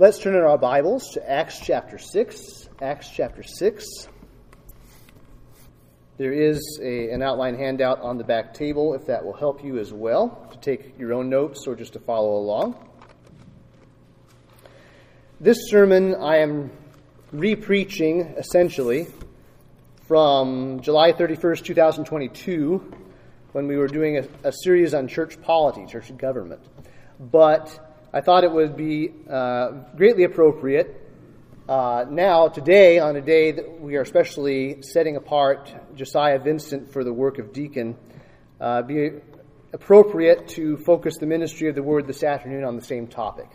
Let's turn in our Bibles to Acts chapter 6. Acts chapter 6. There is a, an outline handout on the back table if that will help you as well to take your own notes or just to follow along. This sermon I am re-preaching essentially from July 31st, 2022, when we were doing a, a series on church polity, church government. But I thought it would be uh, greatly appropriate uh, now, today, on a day that we are especially setting apart Josiah Vincent for the work of deacon, uh, be appropriate to focus the ministry of the word this afternoon on the same topic.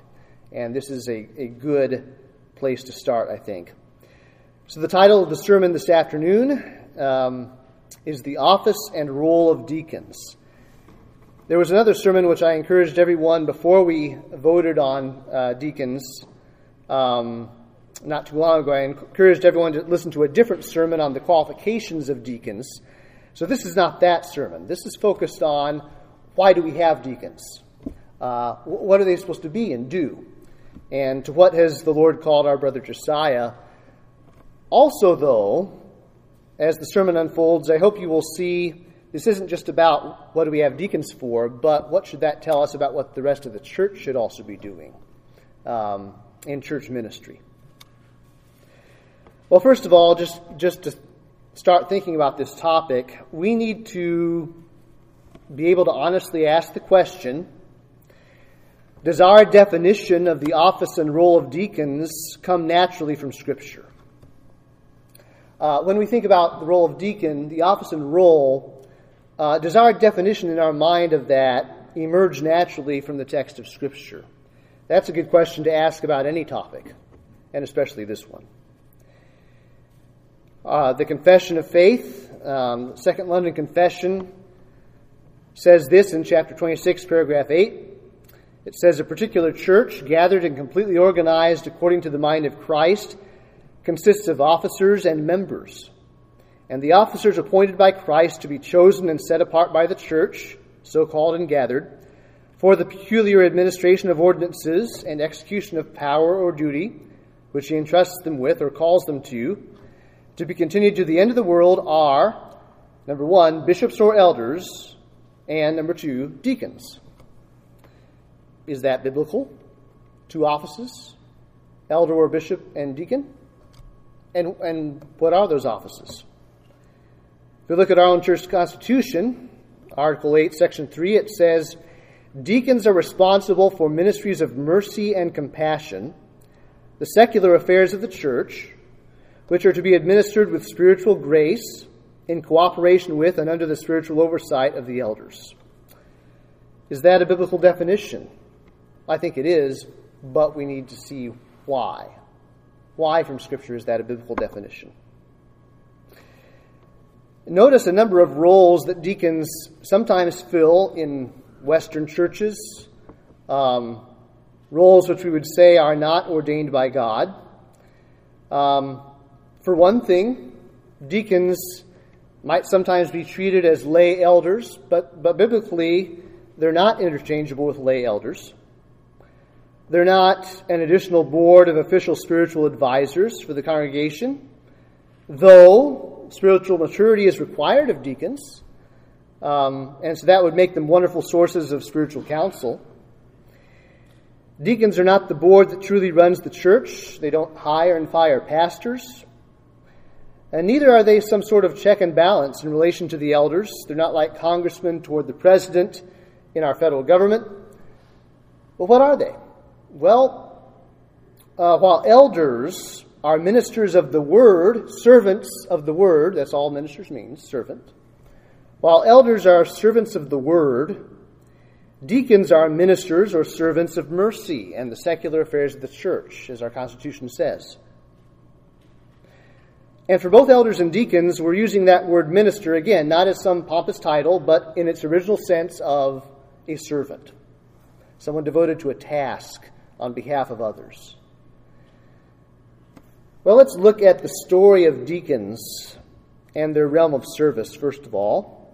And this is a, a good place to start, I think. So, the title of the sermon this afternoon um, is The Office and Role of Deacons. There was another sermon which I encouraged everyone before we voted on uh, deacons. Um, not too long ago, I encouraged everyone to listen to a different sermon on the qualifications of deacons. So this is not that sermon. This is focused on why do we have deacons? Uh, what are they supposed to be and do? And to what has the Lord called our brother Josiah? Also, though, as the sermon unfolds, I hope you will see this isn't just about what do we have deacons for, but what should that tell us about what the rest of the church should also be doing um, in church ministry? Well, first of all, just, just to start thinking about this topic, we need to be able to honestly ask the question Does our definition of the office and role of deacons come naturally from Scripture? Uh, when we think about the role of deacon, the office and role, uh, does our definition in our mind of that emerge naturally from the text of Scripture? That's a good question to ask about any topic, and especially this one. Uh, the Confession of Faith, um, Second London Confession, says this in chapter 26, paragraph 8. It says a particular church, gathered and completely organized according to the mind of Christ, consists of officers and members. And the officers appointed by Christ to be chosen and set apart by the church, so called and gathered, for the peculiar administration of ordinances and execution of power or duty, which he entrusts them with or calls them to, to be continued to the end of the world are number one, bishops or elders, and number two, deacons. Is that biblical? Two offices, elder or bishop and deacon? And, and what are those offices? If we look at our own church constitution, Article 8, Section 3, it says, Deacons are responsible for ministries of mercy and compassion, the secular affairs of the church, which are to be administered with spiritual grace in cooperation with and under the spiritual oversight of the elders. Is that a biblical definition? I think it is, but we need to see why. Why from Scripture is that a biblical definition? Notice a number of roles that deacons sometimes fill in Western churches, um, roles which we would say are not ordained by God. Um, for one thing, deacons might sometimes be treated as lay elders, but, but biblically, they're not interchangeable with lay elders. They're not an additional board of official spiritual advisors for the congregation, though spiritual maturity is required of deacons, um, and so that would make them wonderful sources of spiritual counsel. Deacons are not the board that truly runs the church. They don't hire and fire pastors and neither are they some sort of check and balance in relation to the elders. They're not like congressmen toward the president in our federal government. But what are they? Well, uh, while elders are ministers of the word, servants of the word, that's all ministers means, servant. While elders are servants of the word, deacons are ministers or servants of mercy and the secular affairs of the church, as our Constitution says. And for both elders and deacons, we're using that word minister again, not as some pompous title, but in its original sense of a servant, someone devoted to a task on behalf of others. Well, let's look at the story of deacons and their realm of service, first of all.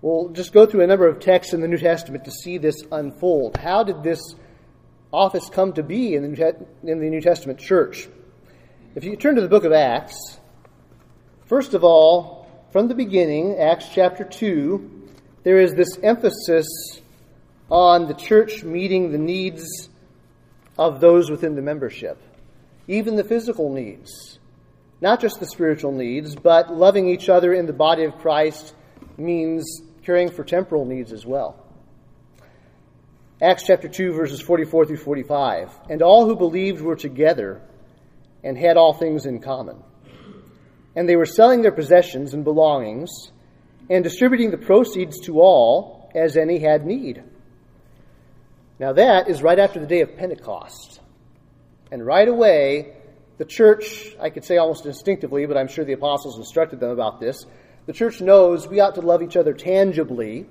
We'll just go through a number of texts in the New Testament to see this unfold. How did this office come to be in the, New Testament church? If you turn to the book of Acts, first of all, from the beginning, Acts chapter 2, there is this emphasis on the church meeting the needs of those within the membership, even the physical needs. Not just the spiritual needs, but loving each other in the body of Christ means caring for temporal needs as well. Acts chapter 2, verses 44 through 45. And all who believed were together and had all things in common. And they were selling their possessions and belongings and distributing the proceeds to all as any had need. Now, that is right after the day of Pentecost. And right away, the church, I could say almost instinctively, but I'm sure the apostles instructed them about this. The church knows we ought to love each other tangibly.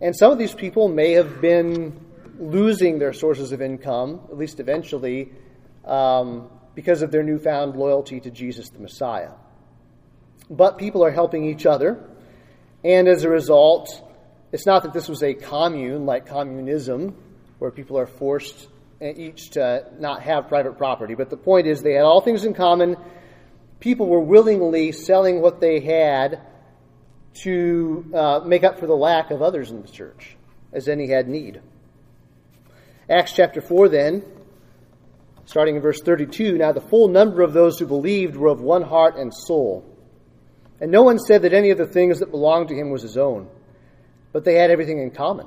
And some of these people may have been losing their sources of income, at least eventually, um, because of their newfound loyalty to Jesus the Messiah. But people are helping each other. And as a result, it's not that this was a commune like communism, where people are forced each to not have private property. But the point is, they had all things in common. People were willingly selling what they had to uh, make up for the lack of others in the church, as any had need. Acts chapter 4, then, starting in verse 32 Now the full number of those who believed were of one heart and soul. And no one said that any of the things that belonged to him was his own but they had everything in common.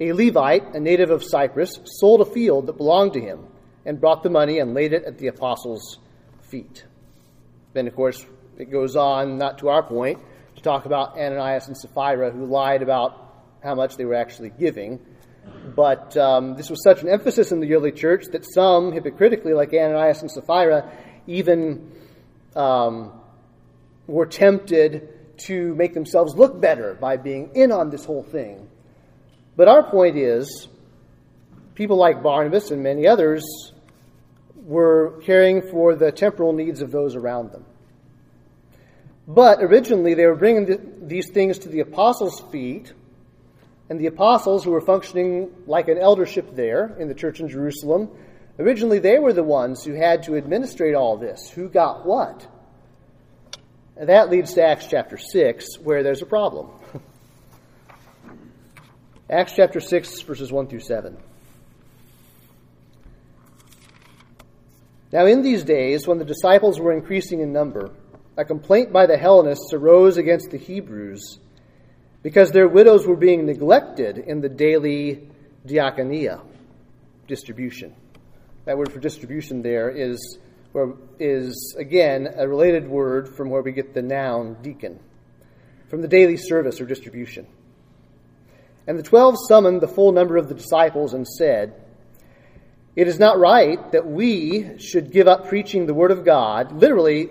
a Levite, a native of Cyprus, sold a field that belonged to him and brought the money and laid it at the apostles' feet. Then, of course, it goes on, not to our point, to talk about Ananias and Sapphira who lied about how much they were actually giving. But um, this was such an emphasis in the early church that some, hypocritically, like Ananias and Sapphira, even um, were tempted to make themselves look better by being in on this whole thing but our point is people like Barnabas and many others were caring for the temporal needs of those around them. But originally, they were bringing the, these things to the apostles' feet, and the apostles, who were functioning like an eldership there in the church in Jerusalem, originally they were the ones who had to administrate all this. Who got what? And that leads to Acts chapter 6, where there's a problem. Acts chapter 6, verses 1 through 7. Now, in these days, when the disciples were increasing in number, a complaint by the Hellenists arose against the Hebrews because their widows were being neglected in the daily diaconia, distribution. That word for distribution there is, is again, a related word from where we get the noun deacon, from the daily service or distribution. And the twelve summoned the full number of the disciples and said, It is not right that we should give up preaching the Word of God, literally,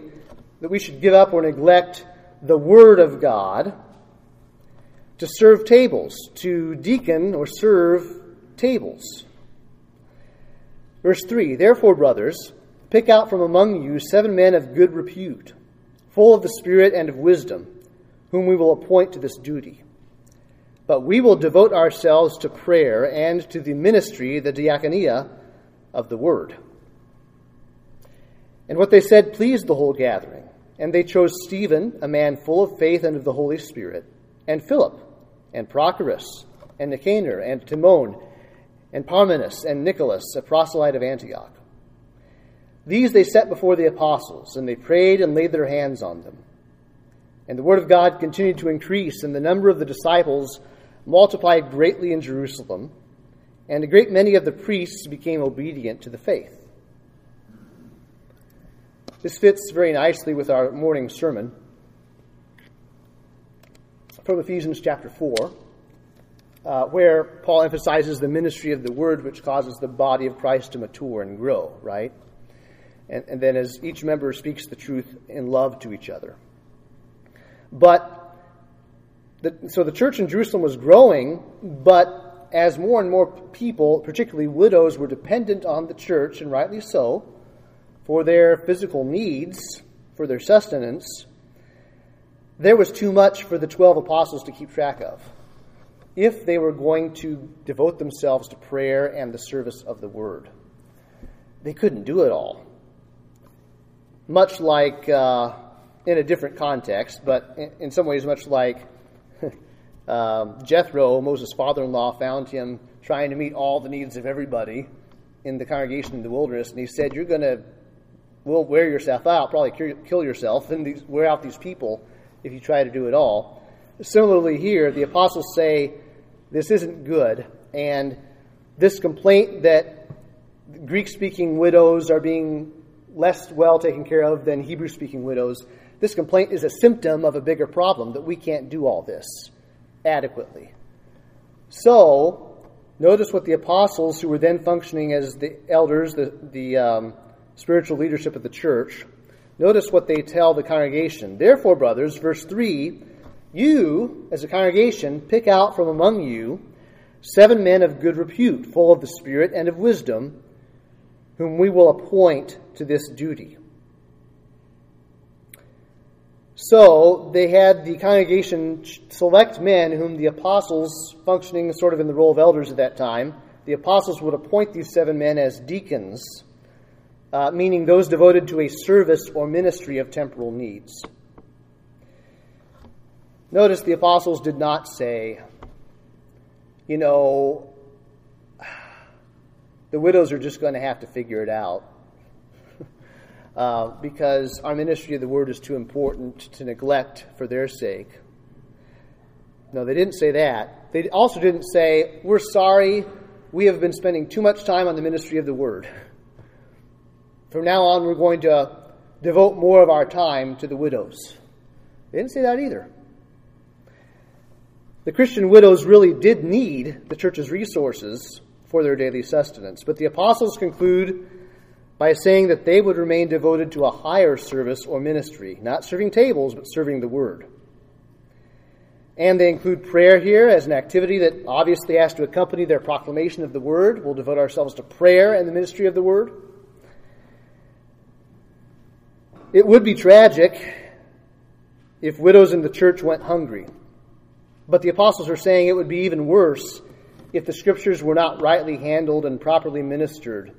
that we should give up or neglect the Word of God to serve tables, to deacon or serve tables. Verse 3 Therefore, brothers, pick out from among you seven men of good repute, full of the Spirit and of wisdom, whom we will appoint to this duty. But we will devote ourselves to prayer and to the ministry, the diaconia of the word. And what they said pleased the whole gathering. And they chose Stephen, a man full of faith and of the Holy Spirit, and Philip, and Prochorus, and Nicanor, and Timon, and Parmenas, and Nicholas, a proselyte of Antioch. These they set before the apostles, and they prayed and laid their hands on them. And the word of God continued to increase, and the number of the disciples multiplied greatly in Jerusalem, and a great many of the priests became obedient to the faith. This fits very nicely with our morning sermon from Ephesians chapter 4. uh, where Paul emphasizes the ministry of the word, which causes the body of Christ to mature and grow, right? And, and then as each member speaks the truth in love to each other. But, the, so the church in Jerusalem was growing, but as more and more people, particularly widows, were dependent on the church, and rightly so, for their physical needs, for their sustenance, there was too much for the 12 apostles to keep track of if they were going to devote themselves to prayer and the service of the word. They couldn't do it all. Much like, uh, in a different context, but in, in some ways, much like um, Jethro, Moses' father in law, found him trying to meet all the needs of everybody in the congregation in the wilderness, and he said, You're going to will wear yourself out, probably kill yourself, and these, wear out these people if you try to do it all. Similarly, here, the apostles say this isn't good, and this complaint that Greek speaking widows are being less well taken care of than Hebrew speaking widows, this complaint is a symptom of a bigger problem that we can't do all this adequately. So, notice what the apostles, who were then functioning as the elders, the, the um, spiritual leadership of the church, notice what they tell the congregation. Therefore, brothers, verse 3 you, as a congregation, pick out from among you seven men of good repute, full of the Spirit and of wisdom, whom we will appoint to this duty. So they had the congregation select men whom the apostles, functioning sort of in the role of elders at that time, the apostles would appoint these seven men as deacons, uh, meaning those devoted to a service or ministry of temporal needs. Notice the apostles did not say, you know, the widows are just going to have to figure it out. Uh, because our ministry of the word is too important to neglect for their sake. No, they didn't say that. They also didn't say, We're sorry, we have been spending too much time on the ministry of the word. From now on, we're going to devote more of our time to the widows. They didn't say that either. The Christian widows really did need the church's resources for their daily sustenance, but the apostles conclude by saying that they would remain devoted to a higher service or ministry, not serving tables, but serving the word. And they include prayer here as an activity that obviously has to accompany their proclamation of the word. We'll devote ourselves to prayer and the ministry of the word. It would be tragic if widows in the church went hungry. But the apostles are saying it would be even worse if the scriptures were not rightly handled and properly ministered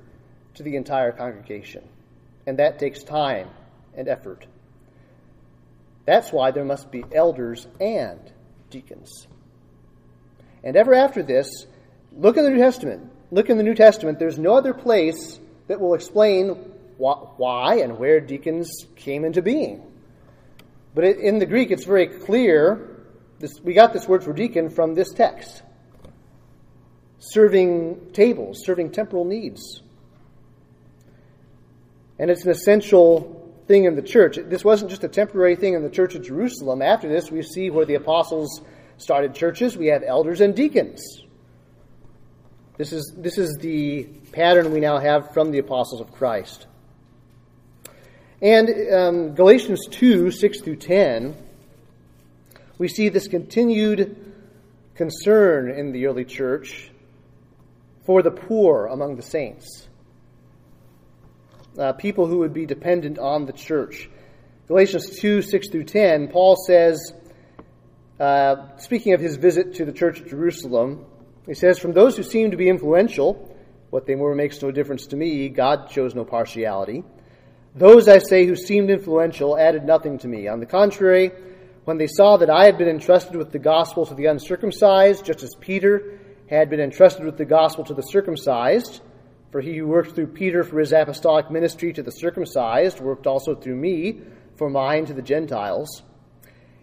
to the entire congregation. And that takes time and effort. That's why there must be elders and deacons. And ever after this, look in the New Testament. Look in the New Testament. There's no other place that will explain why and where deacons came into being. But in the Greek, it's very clear this, we got this word for deacon from this text serving tables, serving temporal needs. And it's an essential thing in the church. This wasn't just a temporary thing in the church of Jerusalem. After this, we see where the apostles started churches, we have elders and deacons. This is, this is the pattern we now have from the apostles of Christ. And um, Galatians 2 6 through 10 we see this continued concern in the early church for the poor among the saints, uh, people who would be dependent on the church. Galatians 2 6 through 10, Paul says, uh, speaking of his visit to the church at Jerusalem, he says, From those who seem to be influential, what they were makes no difference to me. God shows no partiality. Those, I say, who seemed influential added nothing to me. On the contrary, when they saw that I had been entrusted with the gospel to the uncircumcised, just as Peter had been entrusted with the gospel to the circumcised, for he who worked through Peter for his apostolic ministry to the circumcised worked also through me for mine to the Gentiles.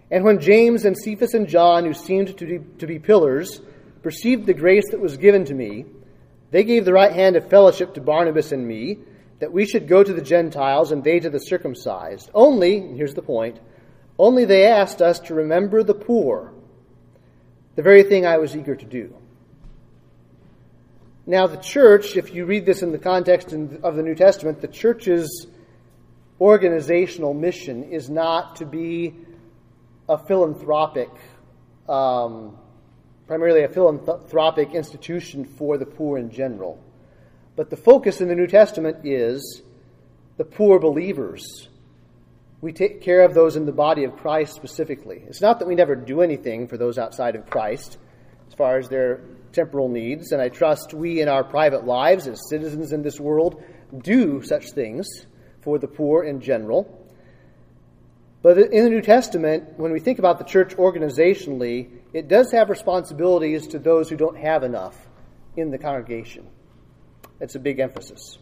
And when James and Cephas and John, who seemed to be, to be pillars, perceived the grace that was given to me, they gave the right hand of fellowship to Barnabas and me, that we should go to the Gentiles and they to the circumcised. Only, and here's the point, only they asked us to remember the poor, the very thing I was eager to do. Now, the church, if you read this in the context of the New Testament, the church's organizational mission is not to be a philanthropic, um, primarily a philanthropic institution for the poor in general. But the focus in the New Testament is the poor believers. We take care of those in the body of Christ specifically. It's not that we never do anything for those outside of Christ as far as their temporal needs, and I trust we in our private lives as citizens in this world do such things for the poor in general. But in the New Testament, when we think about the church organizationally, it does have responsibilities to those who don't have enough in the congregation. That's a big emphasis.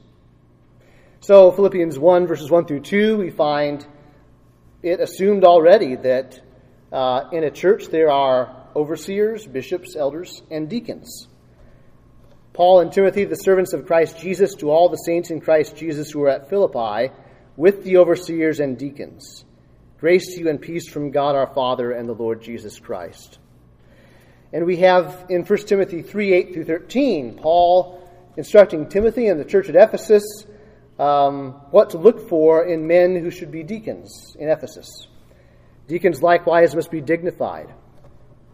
So, Philippians 1, verses 1 through 2, we find it assumed already that uh, in a church there are overseers, bishops, elders, and deacons. Paul and Timothy, the servants of Christ Jesus, to all the saints in Christ Jesus who are at Philippi, with the overseers and deacons. Grace to you and peace from God our Father and the Lord Jesus Christ. And we have in 1 Timothy 3 8 through 13, Paul instructing Timothy and the church at Ephesus um, what to look for in men who should be deacons in Ephesus. Deacons likewise must be dignified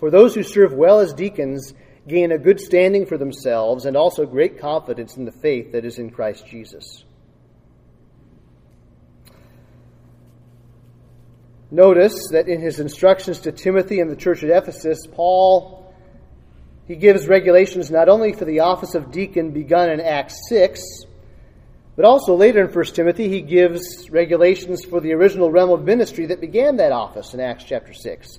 For those who serve well as deacons gain a good standing for themselves and also great confidence in the faith that is in Christ Jesus. Notice that in his instructions to Timothy and the church at Ephesus, Paul he gives regulations not only for the office of deacon begun in Acts 6, but also later in 1 Timothy he gives regulations for the original realm of ministry that began that office in Acts chapter 6.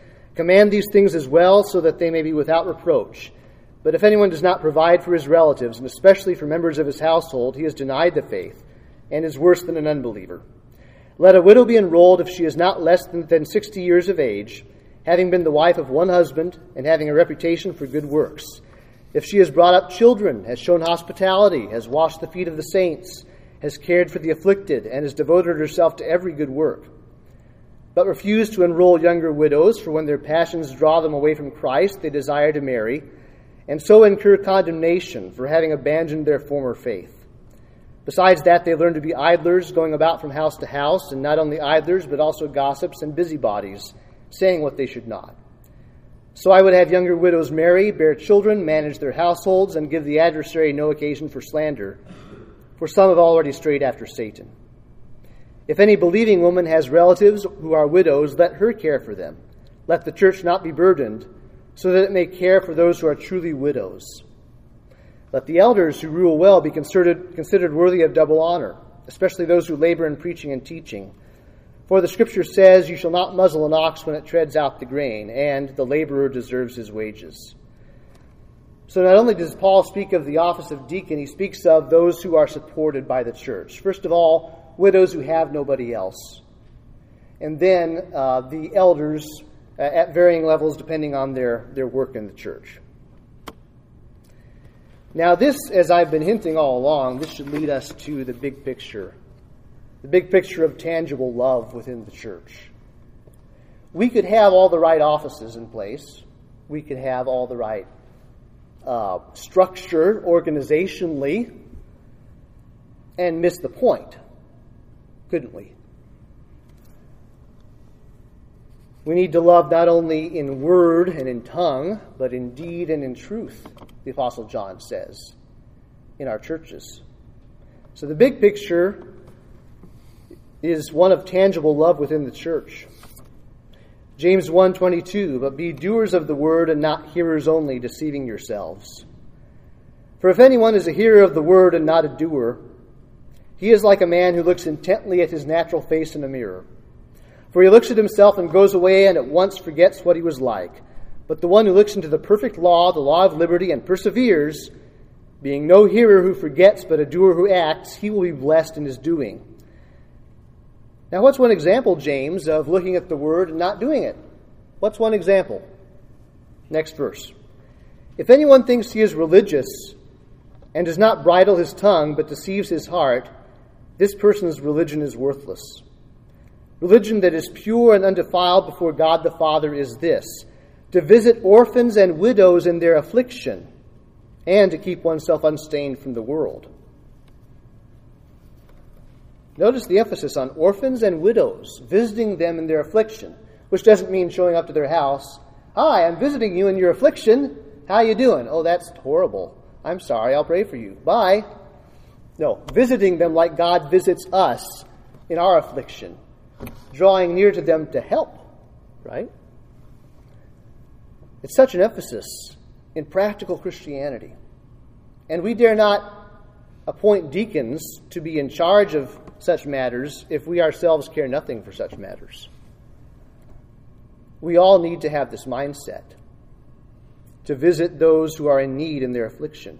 Command these things as well, so that they may be without reproach. But if anyone does not provide for his relatives, and especially for members of his household, he has denied the faith, and is worse than an unbeliever. Let a widow be enrolled if she is not less than, than sixty years of age, having been the wife of one husband, and having a reputation for good works. If she has brought up children, has shown hospitality, has washed the feet of the saints, has cared for the afflicted, and has devoted herself to every good work but refuse to enroll younger widows, for when their passions draw them away from Christ, they desire to marry, and so incur condemnation for having abandoned their former faith. Besides that, they learn to be idlers, going about from house to house, and not only idlers, but also gossips and busybodies, saying what they should not. So I would have younger widows marry, bear children, manage their households, and give the adversary no occasion for slander, for some have already strayed after Satan. If any believing woman has relatives who are widows, let her care for them. Let the church not be burdened, so that it may care for those who are truly widows. Let the elders who rule well be considered, considered worthy of double honor, especially those who labor in preaching and teaching. For the scripture says, You shall not muzzle an ox when it treads out the grain, and the laborer deserves his wages. So not only does Paul speak of the office of deacon, he speaks of those who are supported by the church. First of all, widows who have nobody else. And then uh, the elders uh, at varying levels depending on their, their work in the church. Now, this, as I've been hinting all along, this should lead us to the big picture the big picture of tangible love within the church. We could have all the right offices in place, we could have all the right uh, structure organizationally, and miss the point couldn't we? We need to love not only in word and in tongue, but in deed and in truth, the Apostle John says, in our churches. So the big picture is one of tangible love within the church. James 1:22 But be doers of the word and not hearers only deceiving yourselves. For if anyone is a hearer of the word and not a doer he is like a man who looks intently at his natural face in a mirror. For he looks at himself and goes away and at once forgets what he was like. But the one who looks into the perfect law, the law of liberty, and perseveres, being no hearer who forgets but a doer who acts, he will be blessed in his doing. Now, what's one example, James, of looking at the word and not doing it? What's one example? Next verse. If anyone thinks he is religious and does not bridle his tongue but deceives his heart, this person's religion is worthless. Religion that is pure and undefiled before God the Father is this to visit orphans and widows in their affliction, and to keep oneself unstained from the world. Notice the emphasis on orphans and widows, visiting them in their affliction, which doesn't mean showing up to their house. Hi, I'm visiting you in your affliction. How you doing? Oh, that's horrible. I'm sorry. I'll pray for you. Bye. No, visiting them like God visits us in our affliction, drawing near to them to help, right? It's such an emphasis in practical Christianity. And we dare not appoint deacons to be in charge of such matters if we ourselves care nothing for such matters. We all need to have this mindset to visit those who are in need in their affliction.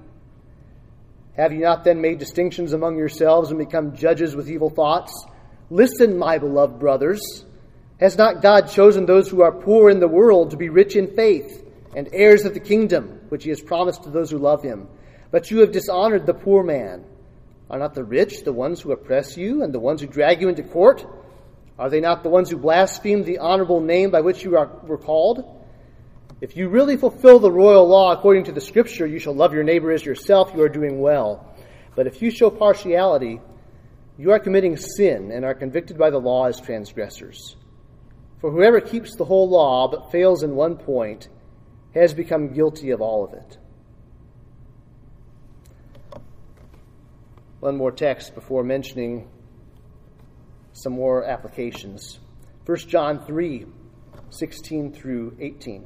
have you not then made distinctions among yourselves and become judges with evil thoughts? Listen, my beloved brothers. Has not God chosen those who are poor in the world to be rich in faith and heirs of the kingdom, which he has promised to those who love him? But you have dishonored the poor man. Are not the rich the ones who oppress you and the ones who drag you into court? Are they not the ones who blaspheme the honorable name by which you are, were called? If you really fulfill the royal law according to the scripture, you shall love your neighbor as yourself, you are doing well. But if you show partiality, you are committing sin and are convicted by the law as transgressors. For whoever keeps the whole law but fails in one point has become guilty of all of it. one more text before mentioning some more applications. 1 John 3 16 through 18.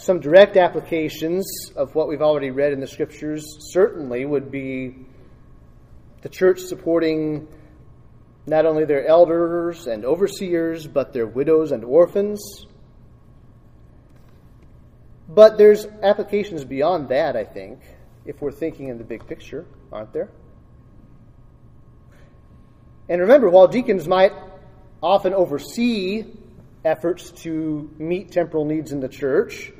some direct applications of what we've already read in the scriptures certainly would be the church supporting not only their elders and overseers, but their widows and orphans. But there's applications beyond that, I think, if we're thinking in the big picture, aren't there? And remember, while deacons might often oversee efforts to meet temporal needs in the church.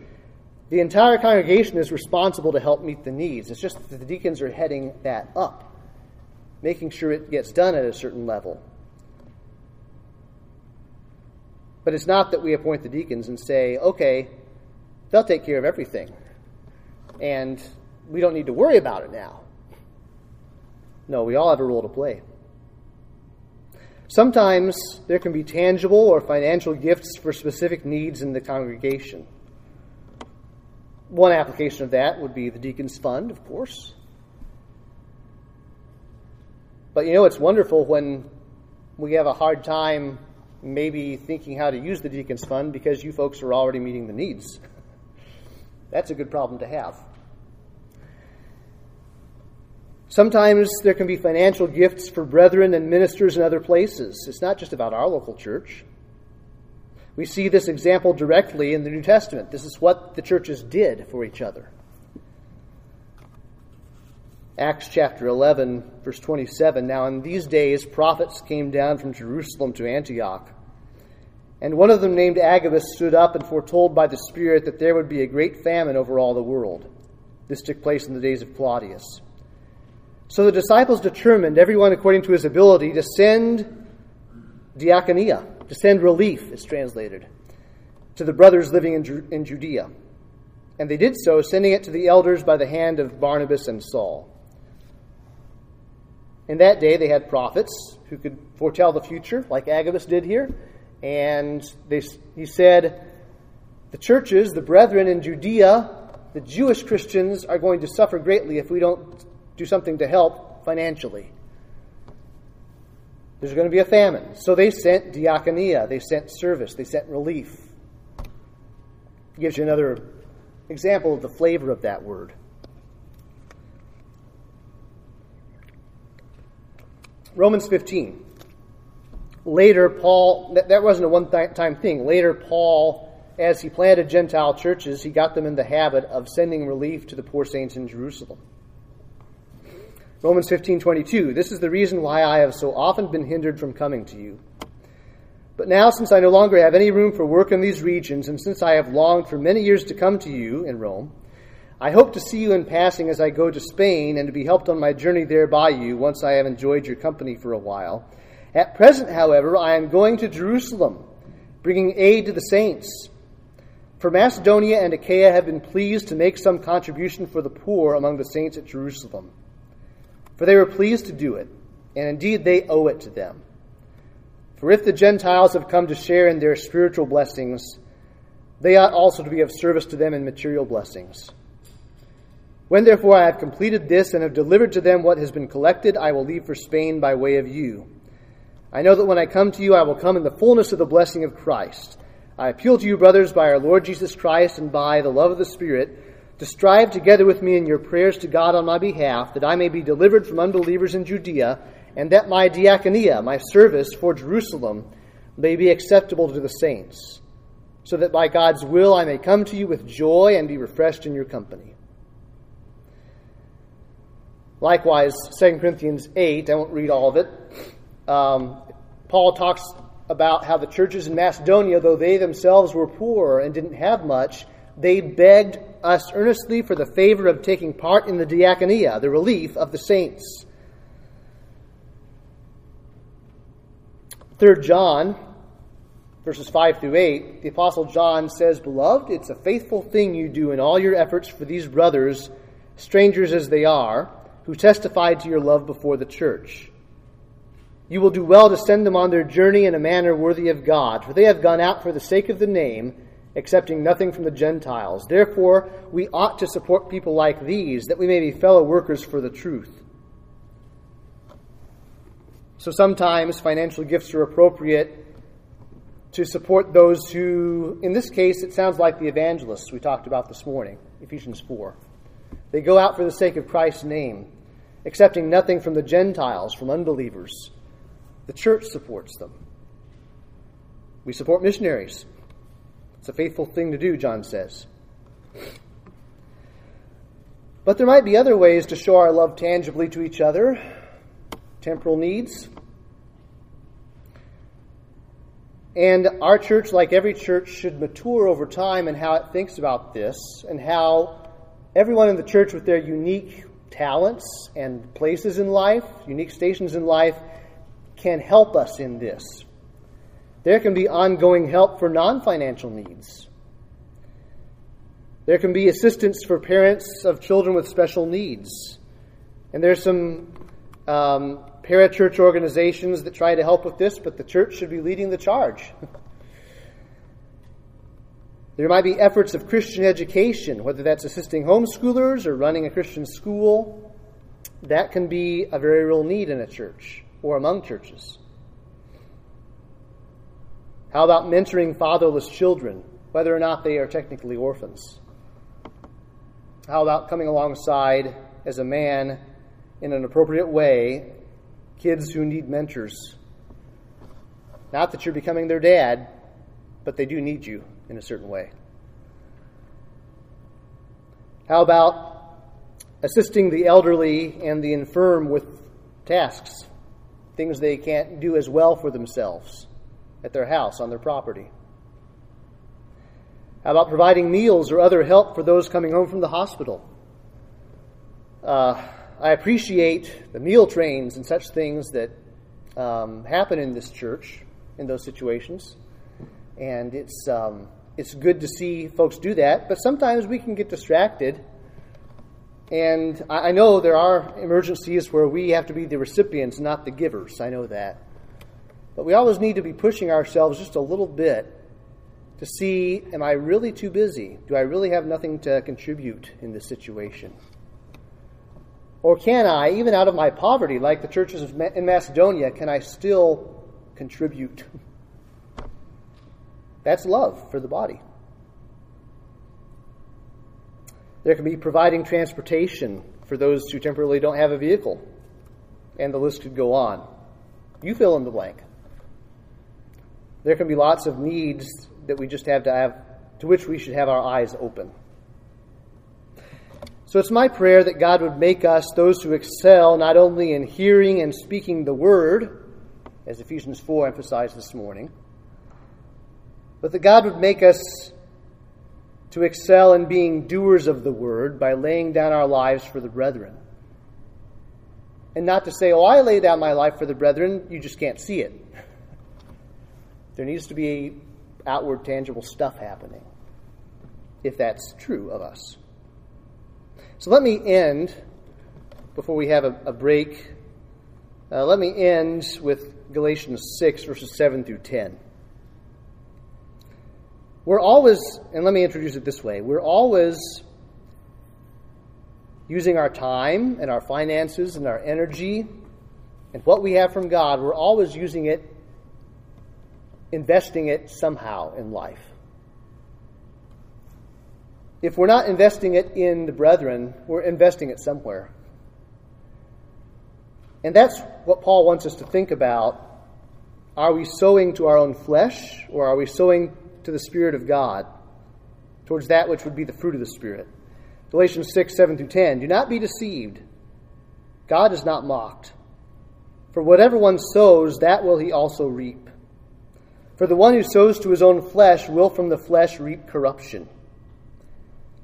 The entire congregation is responsible to help meet the needs. It's just that the deacons are heading that up, making sure it gets done at a certain level. But it's not that we appoint the deacons and say, okay, they'll take care of everything. And we don't need to worry about it now. No, we all have a role to play. Sometimes there can be tangible or financial gifts for specific needs in the congregation. One application of that would be the Deacon's Fund, of course. But you know, it's wonderful when we have a hard time maybe thinking how to use the Deacon's Fund because you folks are already meeting the needs. That's a good problem to have. Sometimes there can be financial gifts for brethren and ministers in other places. It's not just about our local church. We see this example directly in the New Testament. This is what the churches did for each other. Acts chapter 11, verse 27. Now, in these days, prophets came down from Jerusalem to Antioch. And one of them, named Agabus, stood up and foretold by the Spirit that there would be a great famine over all the world. This took place in the days of Claudius. So the disciples determined, everyone according to his ability, to send diaconia, to send relief, is translated, to the brothers living in, in Judea. And they did so, sending it to the elders by the hand of Barnabas and Saul. In that day, they had prophets who could foretell the future, like Agabus did here. And they, he said, The churches, the brethren in Judea, the Jewish Christians are going to suffer greatly if we don't do something to help financially. There's going to be a famine. So they sent diaconia, they sent service, they sent relief. Gives you another example of the flavor of that word. Romans 15. Later, Paul, that wasn't a one time thing. Later, Paul, as he planted Gentile churches, he got them in the habit of sending relief to the poor saints in Jerusalem. Romans 15:22 This is the reason why I have so often been hindered from coming to you. But now since I no longer have any room for work in these regions and since I have longed for many years to come to you in Rome, I hope to see you in passing as I go to Spain and to be helped on my journey there by you once I have enjoyed your company for a while. At present, however, I am going to Jerusalem, bringing aid to the saints. For Macedonia and Achaia have been pleased to make some contribution for the poor among the saints at Jerusalem for they were pleased to do it, and indeed they owe it to them. For if the Gentiles have come to share in their spiritual blessings, they ought also to be of service to them in material blessings. When therefore I have completed this and have delivered to them what has been collected, I will leave for Spain by way of you. I know that when I come to you, I will come in the fullness of the blessing of Christ. I appeal to you, brothers, by our Lord Jesus Christ and by the love of the Spirit to strive together with me in your prayers to God on my behalf, that I may be delivered from unbelievers in Judea, and that my diaconia, my service for Jerusalem, may be acceptable to the saints, so that by God's will I may come to you with joy and be refreshed in your company. Likewise, 2 Corinthians 8, I won't read all of it. Um, Paul talks about how the churches in Macedonia, though they themselves were poor and didn't have much, they begged us earnestly for the favor of taking part in the diaconia, the relief of the saints. 3 John, verses 5 through 8, the Apostle John says, Beloved, it's a faithful thing you do in all your efforts for these brothers, strangers as they are, who testified to your love before the church. You will do well to send them on their journey in a manner worthy of God, for they have gone out for the sake of the name accepting nothing from the Gentiles. Therefore, we ought to support people like these, that we may be fellow workers for the truth. So sometimes financial gifts are appropriate to support those who, in this case, it sounds like the evangelists we talked about this morning, Ephesians 4. They go out for the sake of Christ's name, accepting nothing from the Gentiles, from unbelievers. The church supports them. We support missionaries. It's a faithful thing to do, John says. But there might be other ways to show our love tangibly to each other temporal needs. And our church, like every church, should mature over time in how it thinks about this and how everyone in the church, with their unique talents and places in life, unique stations in life, can help us in this. There can be ongoing help for non financial needs. There can be assistance for parents of children with special needs. And there's some um, parachurch organizations that try to help with this, but the church should be leading the charge. there might be efforts of Christian education, whether that's assisting homeschoolers or running a Christian school. That can be a very real need in a church or among churches. How about mentoring fatherless children, whether or not they are technically orphans? How about coming alongside as a man in an appropriate way kids who need mentors. Not that you're becoming their dad, but they do need you in a certain way. How about assisting the elderly and the infirm with tasks, things they can't do as well for themselves at their house, on their property? How about providing meals or other help for those coming home from the hospital? Uh, I appreciate the meal trains and such things that um, happen in this church in those situations, and it's um, it's good to see folks do that, but sometimes we can get distracted. And I know there are emergencies where we have to be the recipients, not the givers. I know that. But we always need to be pushing ourselves just a little bit to see am I really too busy? Do I really have nothing to contribute in this situation? Or can I, even out of my poverty, like the churches in Macedonia, can I still contribute? That's love for the body. There can be providing transportation for those who temporarily don't have a vehicle. And the list could go on. You fill in the blank. There can be lots of needs that we just have to have, to which we should have our eyes open. So it's my prayer that God would make us those who excel not only in hearing and speaking the word, as Ephesians 4 emphasized this morning, but that God would make us to excel in being doers of the word by laying down our lives for the brethren. And not to say, oh, I lay down my life for the brethren, you just can't see it. There needs to be outward, tangible stuff happening, if that's true of us. So let me end, before we have a, a break, uh, let me end with Galatians 6, verses 7 through 10. We're always, and let me introduce it this way we're always using our time and our finances and our energy and what we have from God, we're always using it, investing it somehow in life. If we're not investing it in the brethren, we're investing it somewhere. And that's what Paul wants us to think about. Are we sowing to our own flesh, or are we sowing to the Spirit of God, towards that which would be the fruit of the Spirit. Galatians 6, 7 through 10. Do not be deceived. God is not mocked. For whatever one sows, that will he also reap. For the one who sows to his own flesh will from the flesh reap corruption.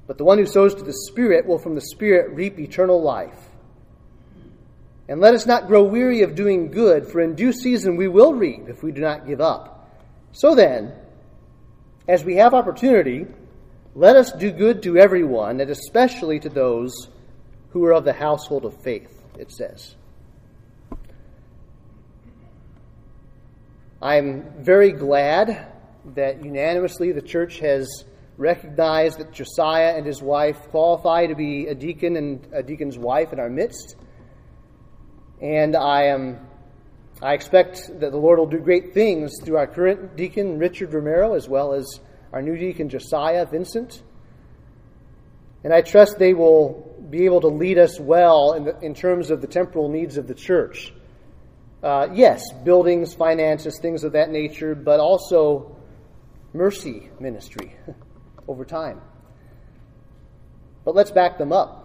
But the one who sows to the Spirit will from the Spirit reap eternal life. And let us not grow weary of doing good, for in due season we will reap if we do not give up. So then, as we have opportunity, let us do good to everyone, and especially to those who are of the household of faith, it says. I'm very glad that unanimously the church has recognized that Josiah and his wife qualify to be a deacon and a deacon's wife in our midst. And I am I expect that the Lord will do great things through our current deacon, Richard Romero, as well as our new deacon, Josiah Vincent. And I trust they will be able to lead us well in, the, in terms of the temporal needs of the church. Uh, yes, buildings, finances, things of that nature, but also mercy ministry over time. But let's back them up.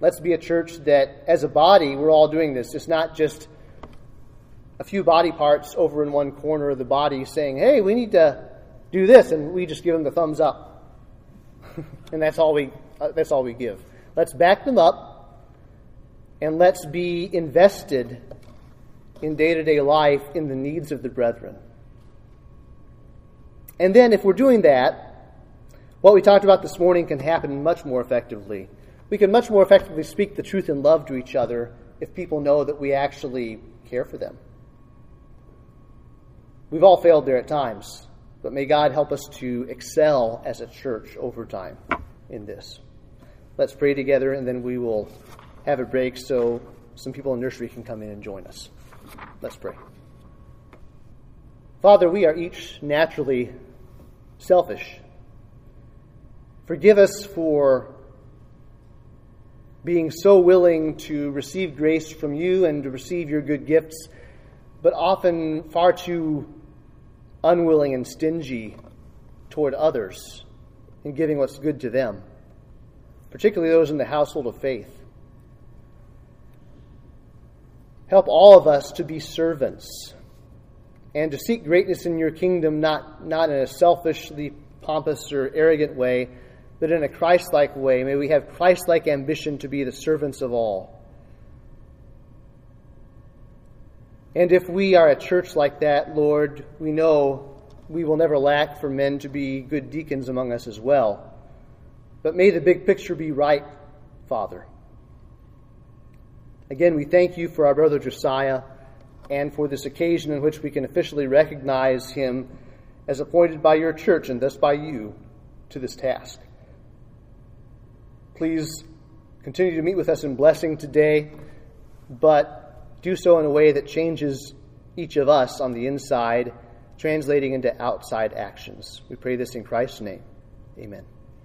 Let's be a church that, as a body, we're all doing this. It's not just a few body parts over in one corner of the body saying, hey, we need to do this, and we just give them the thumbs up. and that's all we uh, that's all we give. Let's back them up and let's be invested in day-to-day life in the needs of the brethren. And then if we're doing that, what we talked about this morning can happen much more effectively we can much more effectively speak the truth in love to each other if people know that we actually care for them. We've all failed there at times, but may God help us to excel as a church over time in this. Let's pray together, and then we will have a break so some people in nursery can come in and join us. Let's pray. Father, we are each naturally selfish. Forgive us for being so willing to receive grace from you and to receive your good gifts, but often far too unwilling and stingy toward others in giving what's good to them, particularly those in the household of faith. Help all of us to be servants and to seek greatness in your kingdom, not, not in a selfishly pompous or arrogant way, but in a Christ like way. May we have Christ like ambition to be the servants of all. And if we are a church like that, Lord, we know we will never lack for men to be good deacons among us as well. But may the big picture be right, Father. Again, we thank you for our brother Josiah and for this occasion in which we can officially recognize him as appointed by your church and thus by you to this task. Please continue to meet with us in blessing today, but do so in a way that changes each of us on the inside, translating into outside actions. We pray this in Christ's name. Amen.